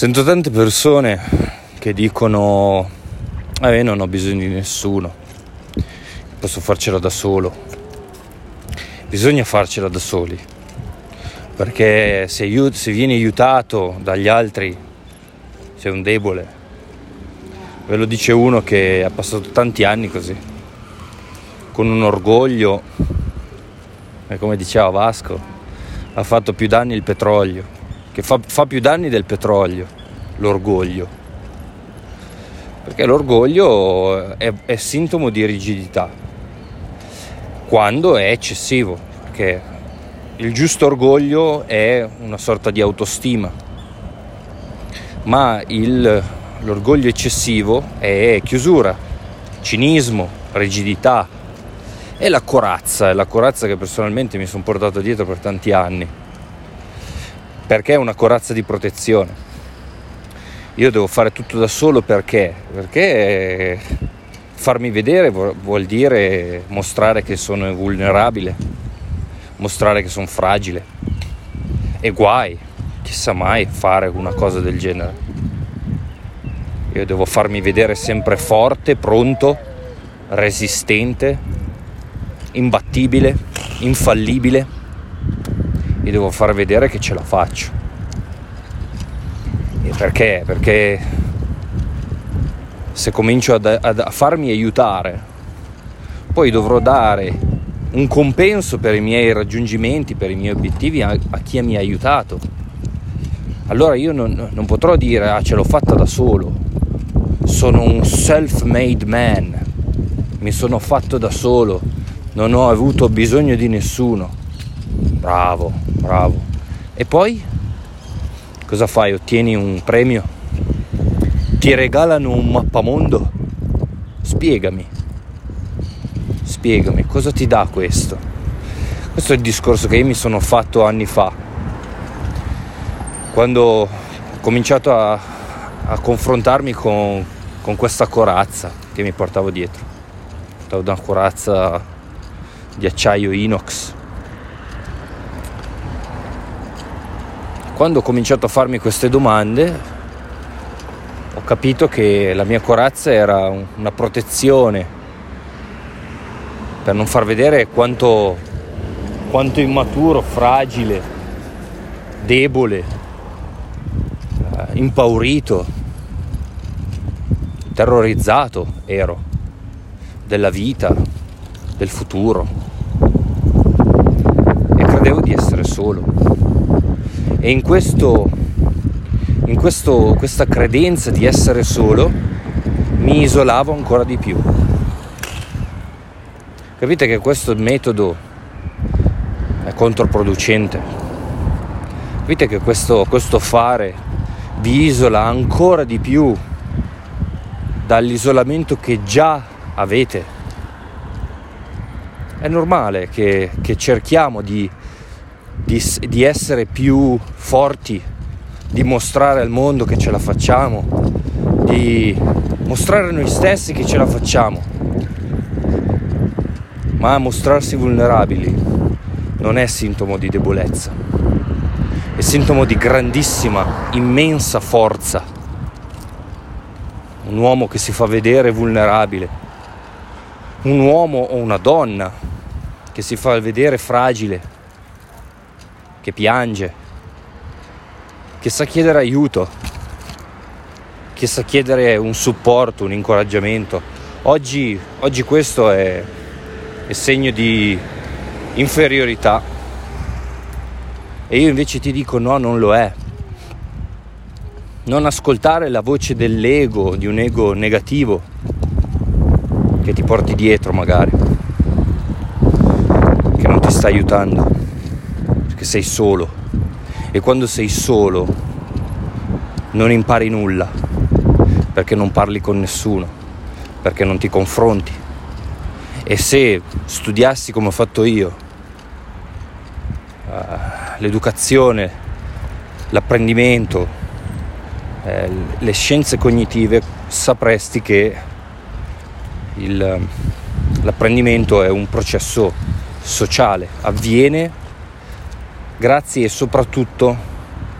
Sento tante persone che dicono, eh, io non ho bisogno di nessuno, posso farcela da solo. Bisogna farcela da soli, perché se, aiut- se vieni aiutato dagli altri sei un debole. Ve lo dice uno che ha passato tanti anni così, con un orgoglio, e come diceva Vasco, ha fatto più danni il petrolio che fa, fa più danni del petrolio, l'orgoglio. Perché l'orgoglio è, è sintomo di rigidità, quando è eccessivo, perché il giusto orgoglio è una sorta di autostima, ma il, l'orgoglio eccessivo è chiusura, cinismo, rigidità. E la corazza, è la corazza che personalmente mi sono portato dietro per tanti anni perché è una corazza di protezione. Io devo fare tutto da solo perché? Perché farmi vedere vuol dire mostrare che sono vulnerabile, mostrare che sono fragile. E guai, chissà mai fare una cosa del genere. Io devo farmi vedere sempre forte, pronto, resistente, imbattibile, infallibile gli devo far vedere che ce la faccio. E perché? Perché se comincio ad, ad, a farmi aiutare, poi dovrò dare un compenso per i miei raggiungimenti, per i miei obiettivi a, a chi mi ha aiutato. Allora io non, non potrò dire ah ce l'ho fatta da solo, sono un self-made man, mi sono fatto da solo, non ho avuto bisogno di nessuno. Bravo, bravo. E poi cosa fai? Ottieni un premio? Ti regalano un mappamondo? Spiegami. Spiegami, cosa ti dà questo? Questo è il discorso che io mi sono fatto anni fa, quando ho cominciato a, a confrontarmi con, con questa corazza che mi portavo dietro. Portavo una corazza di acciaio inox Quando ho cominciato a farmi queste domande ho capito che la mia corazza era una protezione per non far vedere quanto, quanto immaturo, fragile, debole, eh, impaurito, terrorizzato ero della vita, del futuro. E credevo di essere solo e in, questo, in questo, questa credenza di essere solo mi isolavo ancora di più. Capite che questo metodo è controproducente. Capite che questo, questo fare vi isola ancora di più dall'isolamento che già avete. È normale che, che cerchiamo di di, di essere più forti, di mostrare al mondo che ce la facciamo, di mostrare a noi stessi che ce la facciamo. Ma mostrarsi vulnerabili non è sintomo di debolezza, è sintomo di grandissima, immensa forza. Un uomo che si fa vedere vulnerabile, un uomo o una donna che si fa vedere fragile, che piange, che sa chiedere aiuto, che sa chiedere un supporto, un incoraggiamento. Oggi, oggi questo è, è segno di inferiorità e io invece ti dico no, non lo è. Non ascoltare la voce dell'ego, di un ego negativo che ti porti dietro magari, che non ti sta aiutando che sei solo e quando sei solo non impari nulla perché non parli con nessuno, perché non ti confronti. E se studiassi come ho fatto io, uh, l'educazione, l'apprendimento, eh, le scienze cognitive, sapresti che il, l'apprendimento è un processo sociale, avviene grazie soprattutto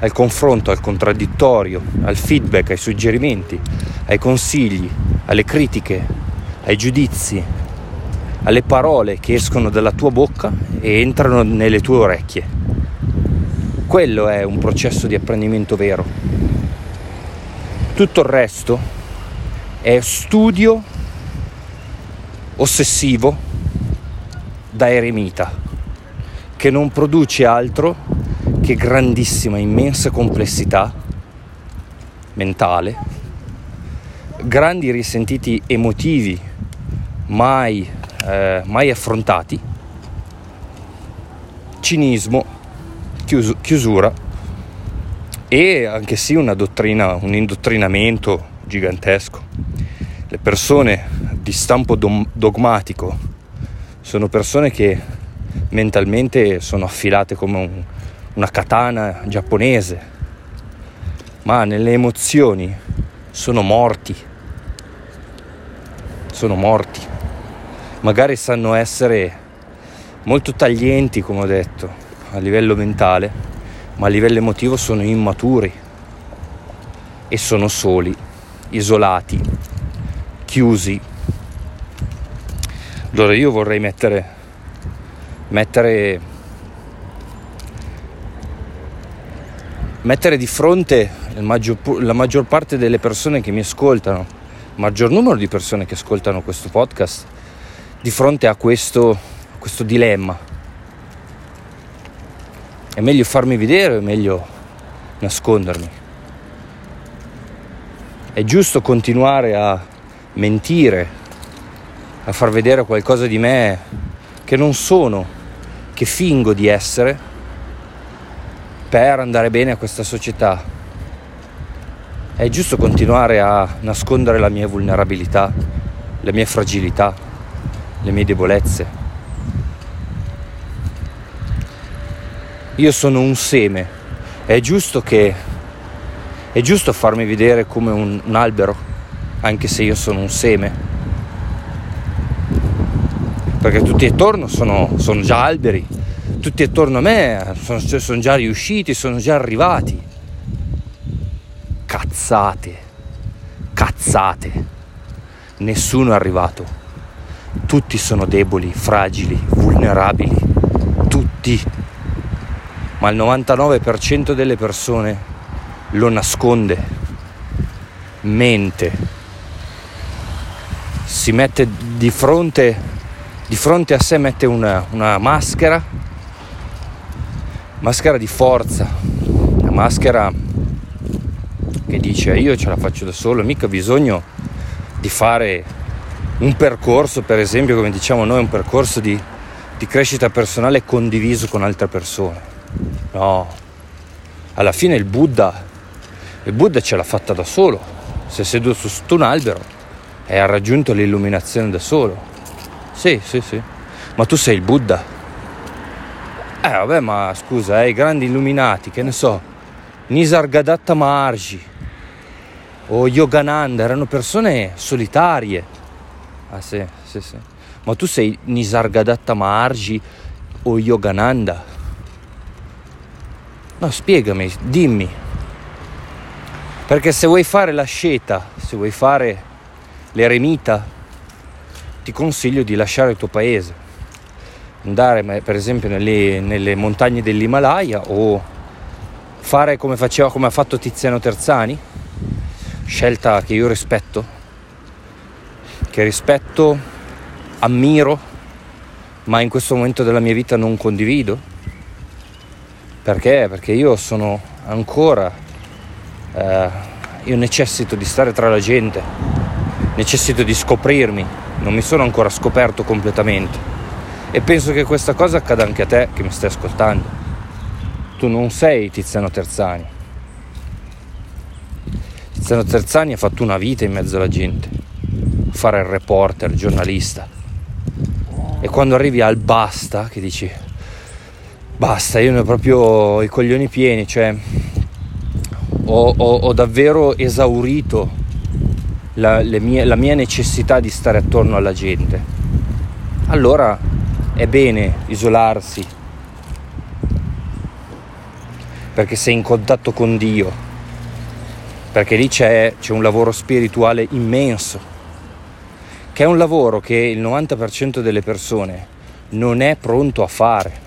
al confronto, al contraddittorio, al feedback, ai suggerimenti, ai consigli, alle critiche, ai giudizi, alle parole che escono dalla tua bocca e entrano nelle tue orecchie. Quello è un processo di apprendimento vero. Tutto il resto è studio ossessivo da eremita che non produce altro che grandissima, immensa complessità mentale, grandi risentiti emotivi mai, eh, mai affrontati, cinismo, chius- chiusura e anche sì una dottrina, un indottrinamento gigantesco. Le persone di stampo dom- dogmatico sono persone che mentalmente sono affilate come un, una katana giapponese, ma nelle emozioni sono morti, sono morti. Magari sanno essere molto taglienti, come ho detto, a livello mentale, ma a livello emotivo sono immaturi e sono soli, isolati, chiusi. Allora io vorrei mettere, mettere mettere di fronte maggior, la maggior parte delle persone che mi ascoltano, maggior numero di persone che ascoltano questo podcast, di fronte a questo, a questo dilemma. È meglio farmi vedere o è meglio nascondermi? È giusto continuare a mentire, a far vedere qualcosa di me che non sono, che fingo di essere per andare bene a questa società. È giusto continuare a nascondere la mia vulnerabilità, le mie fragilità, le mie debolezze. Io sono un seme, è giusto che è giusto farmi vedere come un, un albero, anche se io sono un seme. Perché tutti attorno sono, sono già alberi, tutti attorno a me sono, sono già riusciti, sono già arrivati. Cazzate, cazzate. Nessuno è arrivato. Tutti sono deboli, fragili, vulnerabili. Tutti. Ma il 99% delle persone lo nasconde, mente, si mette di fronte, di fronte a sé, mette una, una maschera maschera di forza, una maschera che dice io ce la faccio da solo, mica bisogno di fare un percorso, per esempio, come diciamo noi, un percorso di, di crescita personale condiviso con altre persone. No, alla fine il Buddha, il Buddha ce l'ha fatta da solo, si è seduto su un albero e ha raggiunto l'illuminazione da solo. Sì, sì, sì, ma tu sei il Buddha eh vabbè ma scusa, eh, i grandi illuminati, che ne so, Nisargadatta Maharshi o Yogananda erano persone solitarie. Ah sì, sì, sì. Ma tu sei Nisargadatta Maharshi o Yogananda? No, spiegami, dimmi. Perché se vuoi fare la sceta, se vuoi fare l'eremita, ti consiglio di lasciare il tuo paese andare per esempio nelle, nelle montagne dell'Himalaya o fare come faceva, come ha fatto Tiziano Terzani, scelta che io rispetto, che rispetto, ammiro, ma in questo momento della mia vita non condivido. Perché? Perché io sono ancora, eh, io necessito di stare tra la gente, necessito di scoprirmi, non mi sono ancora scoperto completamente e penso che questa cosa accada anche a te che mi stai ascoltando. Tu non sei Tiziano Terzani. Tiziano Terzani ha fatto una vita in mezzo alla gente, fare il reporter, il giornalista. E quando arrivi al basta, che dici, basta, io ne ho proprio i coglioni pieni, cioè ho, ho, ho davvero esaurito la, mie, la mia necessità di stare attorno alla gente. Allora è bene isolarsi, perché sei in contatto con Dio, perché lì c'è, c'è un lavoro spirituale immenso, che è un lavoro che il 90% delle persone non è pronto a fare.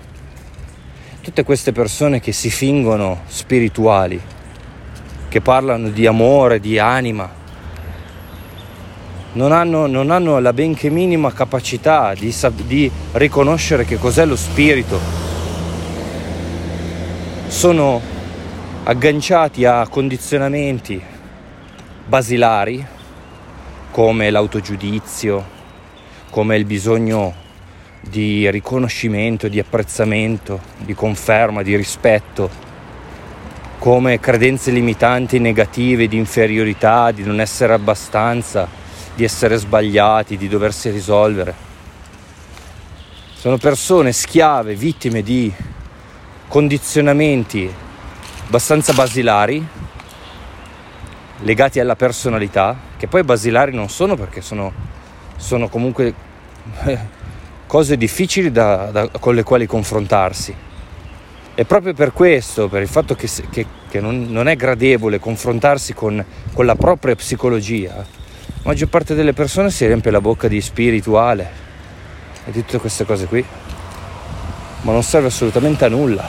Tutte queste persone che si fingono spirituali, che parlano di amore, di anima, non hanno, non hanno la benché minima capacità di, di riconoscere che cos'è lo spirito. Sono agganciati a condizionamenti basilari come l'autogiudizio, come il bisogno di riconoscimento, di apprezzamento, di conferma, di rispetto, come credenze limitanti negative di inferiorità, di non essere abbastanza, di essere sbagliati, di doversi risolvere. Sono persone schiave, vittime di condizionamenti abbastanza basilari, legati alla personalità, che poi basilari non sono perché sono, sono comunque cose difficili da, da, con le quali confrontarsi. E proprio per questo, per il fatto che, che, che non, non, è gradevole confrontarsi con, con la propria psicologia, la maggior parte delle persone si riempie la bocca di spirituale e di tutte queste cose qui, ma non serve assolutamente a nulla.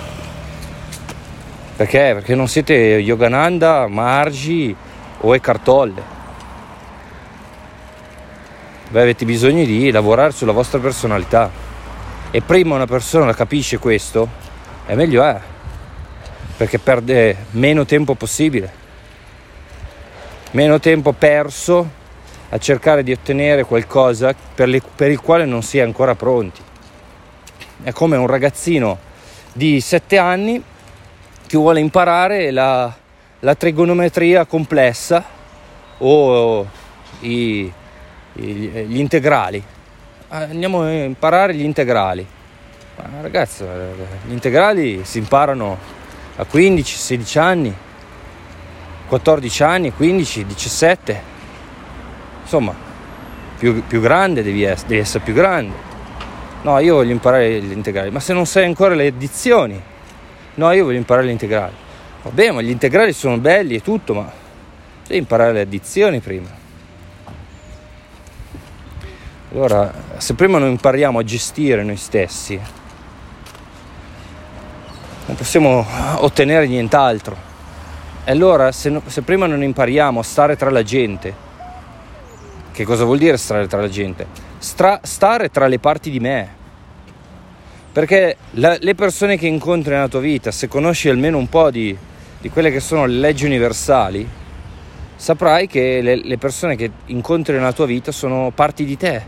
Perché? Perché non siete Yogananda, Margi o Eckhart Tolle. Beh, avete bisogno di lavorare sulla vostra personalità. E prima una persona capisce questo, e meglio è, perché perde meno tempo possibile. Meno tempo perso a cercare di ottenere qualcosa per, le, per il quale non si è ancora pronti. È come un ragazzino di 7 anni che vuole imparare la, la trigonometria complessa o i, i, gli integrali. Andiamo a imparare gli integrali. Ma ragazzi, gli integrali si imparano a 15, 16 anni, 14 anni, 15, 17 insomma, più, più grande devi essere, devi essere più grande. No, io voglio imparare gli integrali, ma se non sai ancora le addizioni, no, io voglio imparare gli integrali. Vabbè, ma gli integrali sono belli e tutto, ma devi imparare le addizioni prima. Allora, se prima non impariamo a gestire noi stessi, non possiamo ottenere nient'altro. E allora, se, no, se prima non impariamo a stare tra la gente, che cosa vuol dire stare tra la gente? Stra- stare tra le parti di me. Perché la, le persone che incontri nella tua vita, se conosci almeno un po' di, di quelle che sono le leggi universali, saprai che le, le persone che incontri nella tua vita sono parti di te,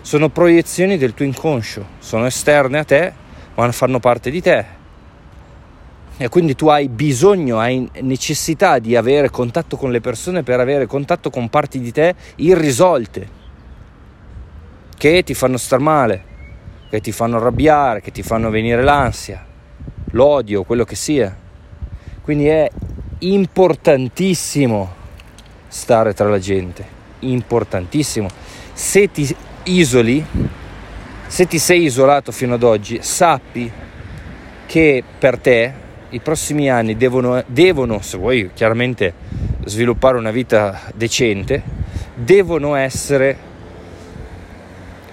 sono proiezioni del tuo inconscio, sono esterne a te, ma fanno parte di te e quindi tu hai bisogno, hai necessità di avere contatto con le persone per avere contatto con parti di te irrisolte che ti fanno star male, che ti fanno arrabbiare, che ti fanno venire l'ansia, l'odio, quello che sia. Quindi è importantissimo stare tra la gente, importantissimo. Se ti isoli, se ti sei isolato fino ad oggi, sappi che per te i prossimi anni devono, devono, se vuoi chiaramente sviluppare una vita decente, devono essere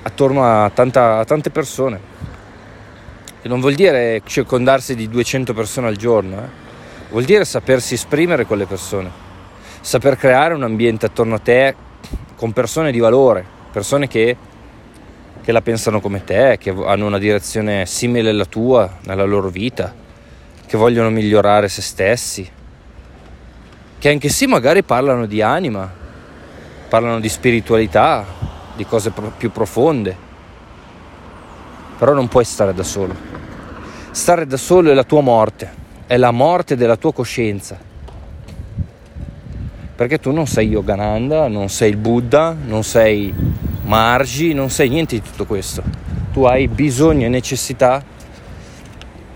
attorno a, tanta, a tante persone. E non vuol dire circondarsi di 200 persone al giorno, eh? vuol dire sapersi esprimere con le persone, saper creare un ambiente attorno a te con persone di valore, persone che, che la pensano come te, che hanno una direzione simile alla tua nella loro vita che vogliono migliorare se stessi, che anche sì magari parlano di anima, parlano di spiritualità, di cose più profonde, però non puoi stare da solo. Stare da solo è la tua morte, è la morte della tua coscienza. Perché tu non sei Yogananda, non sei il Buddha, non sei Margi, non sei niente di tutto questo. Tu hai bisogno e necessità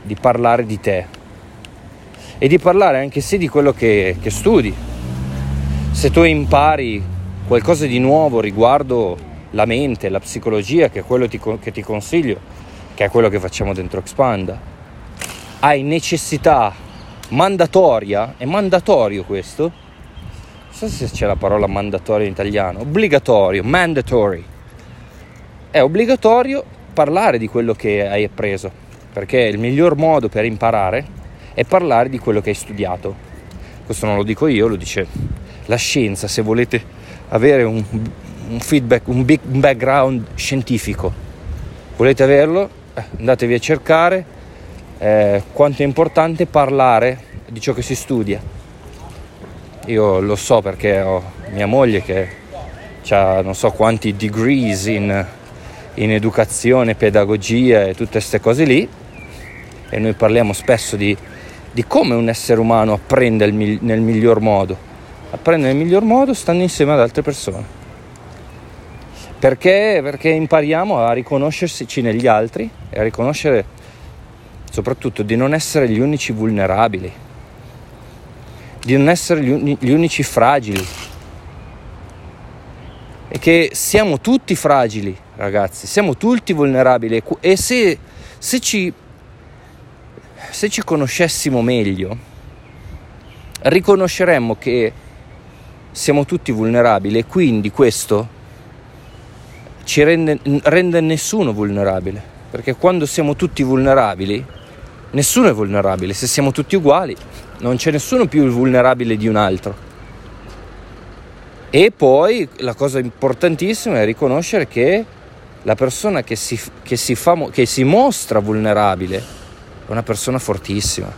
di parlare di te, e di parlare anche se di quello che, che studi. Se tu impari qualcosa di nuovo riguardo la mente, la psicologia, che è quello ti, che ti consiglio, che è quello che facciamo dentro Expanda, hai necessità mandatoria, è mandatorio questo? Non so se c'è la parola mandatorio in italiano, obbligatorio, mandatory. È obbligatorio parlare di quello che hai appreso, perché il miglior modo per imparare è parlare di quello che hai studiato. Questo non lo dico io, lo dice la scienza, se volete avere un, un feedback, un, big, un background scientifico. Volete averlo? Eh, andatevi a cercare eh, quanto è importante parlare di ciò che si studia. Io lo so perché ho mia moglie che ha non so quanti degrees in, in educazione, pedagogia e tutte queste cose lì e noi parliamo spesso di, di come un essere umano apprende nel miglior modo. Apprende nel miglior modo stando insieme ad altre persone. Perché? Perché impariamo a riconoscersi negli altri e a riconoscere soprattutto di non essere gli unici vulnerabili, di non essere gli, uni, gli unici fragili. E che siamo tutti fragili, ragazzi, siamo tutti vulnerabili e se, se, ci, se ci conoscessimo meglio, riconosceremmo che siamo tutti vulnerabili e quindi questo ci rende, rende nessuno vulnerabile, perché quando siamo tutti vulnerabili, nessuno è vulnerabile, se siamo tutti uguali, non c'è nessuno più vulnerabile di un altro. E poi la cosa importantissima è riconoscere che la persona che si, che si, fa, che si mostra vulnerabile è una persona fortissima,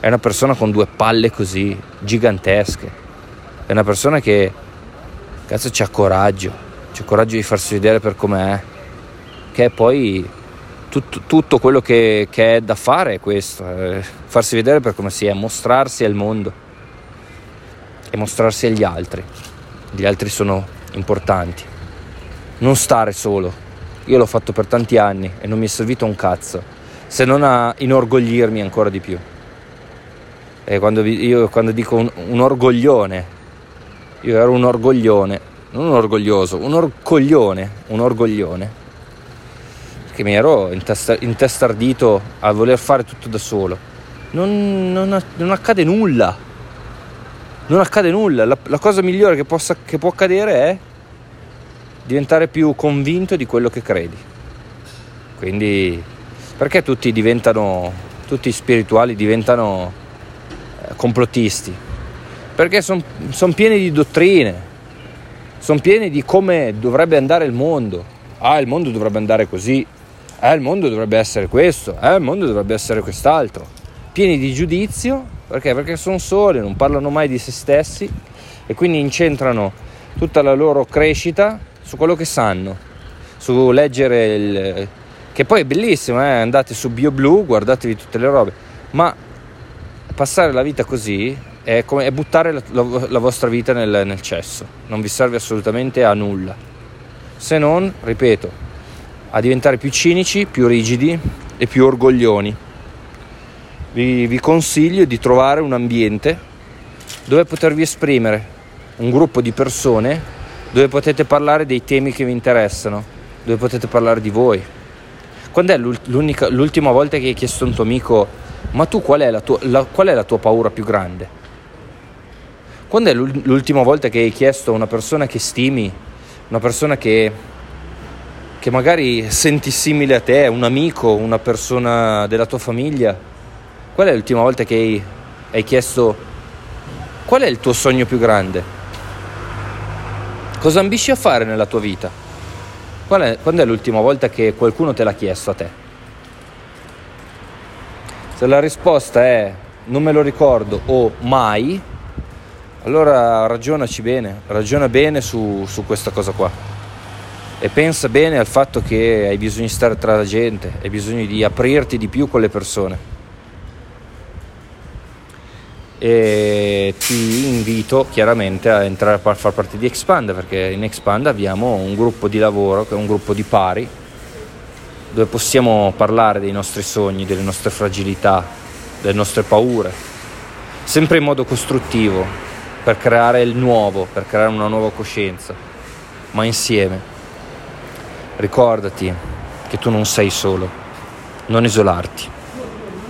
è una persona con due palle così gigantesche, è una persona che cazzo c'ha coraggio, c'è coraggio di farsi vedere per com'è, che poi tutto, tutto quello che, che, è da fare è questo, è farsi vedere per come si è, mostrarsi al mondo e mostrarsi agli altri. Gli altri sono importanti. Non stare solo. Io l'ho fatto per tanti anni e non mi è servito un cazzo, se non a inorgoglirmi ancora di più. E quando io quando dico un, un orgoglione, io ero un orgoglione non un orgoglioso, un orgoglione, un orgoglione, che mi ero intestardito a voler fare tutto da solo. Non, non, non accade nulla, non accade nulla. La, la cosa migliore che, possa, che può accadere è diventare più convinto di quello che credi. Quindi, perché tutti diventano, tutti spirituali diventano eh, complottisti? Perché sono son pieni di dottrine, sono pieni di come dovrebbe andare il mondo. Ah, il mondo dovrebbe andare così. Eh, il mondo dovrebbe essere questo. Eh, il mondo dovrebbe essere quest'altro. Pieni di giudizio, perché? Perché sono soli, non parlano mai di se stessi e quindi incentrano tutta la loro crescita su quello che sanno, su leggere il... che poi è bellissimo, eh? andate su BioBlue, guardatevi tutte le robe, ma passare la vita così è, come, è buttare la, la, la, vostra vita nel, nel cesso, non vi serve assolutamente a nulla, se non, ripeto, a diventare più cinici, più rigidi e più orgoglioni. Vi, vi consiglio di trovare un ambiente dove potervi esprimere, un gruppo di persone dove potete parlare dei temi che vi interessano, dove potete parlare di voi. Quando è l'ultima volta che hai chiesto a un tuo amico, ma tu qual è la tua, la, qual è la tua paura più grande? Quando è l'ultima volta che hai chiesto a una persona che stimi, una persona che, che magari senti simile a te, un amico, una persona della tua famiglia, qual è l'ultima volta che hai, hai chiesto qual è il tuo sogno più grande? Cosa ambisci a fare nella tua vita? È, quando è l'ultima volta che qualcuno te l'ha chiesto a te? Se la risposta è non me lo ricordo o mai, allora ragionaci bene, ragiona bene su, su questa cosa qua e pensa bene al fatto che hai bisogno di stare tra la gente, hai bisogno di aprirti di più con le persone. E ti invito chiaramente a entrare a far parte di Expand perché in Expand abbiamo un gruppo di lavoro che è un gruppo di pari dove possiamo parlare dei nostri sogni, delle nostre fragilità, delle nostre paure, sempre in modo costruttivo, per creare il nuovo, per creare una nuova coscienza, ma insieme. Ricordati che tu non sei solo, non isolarti.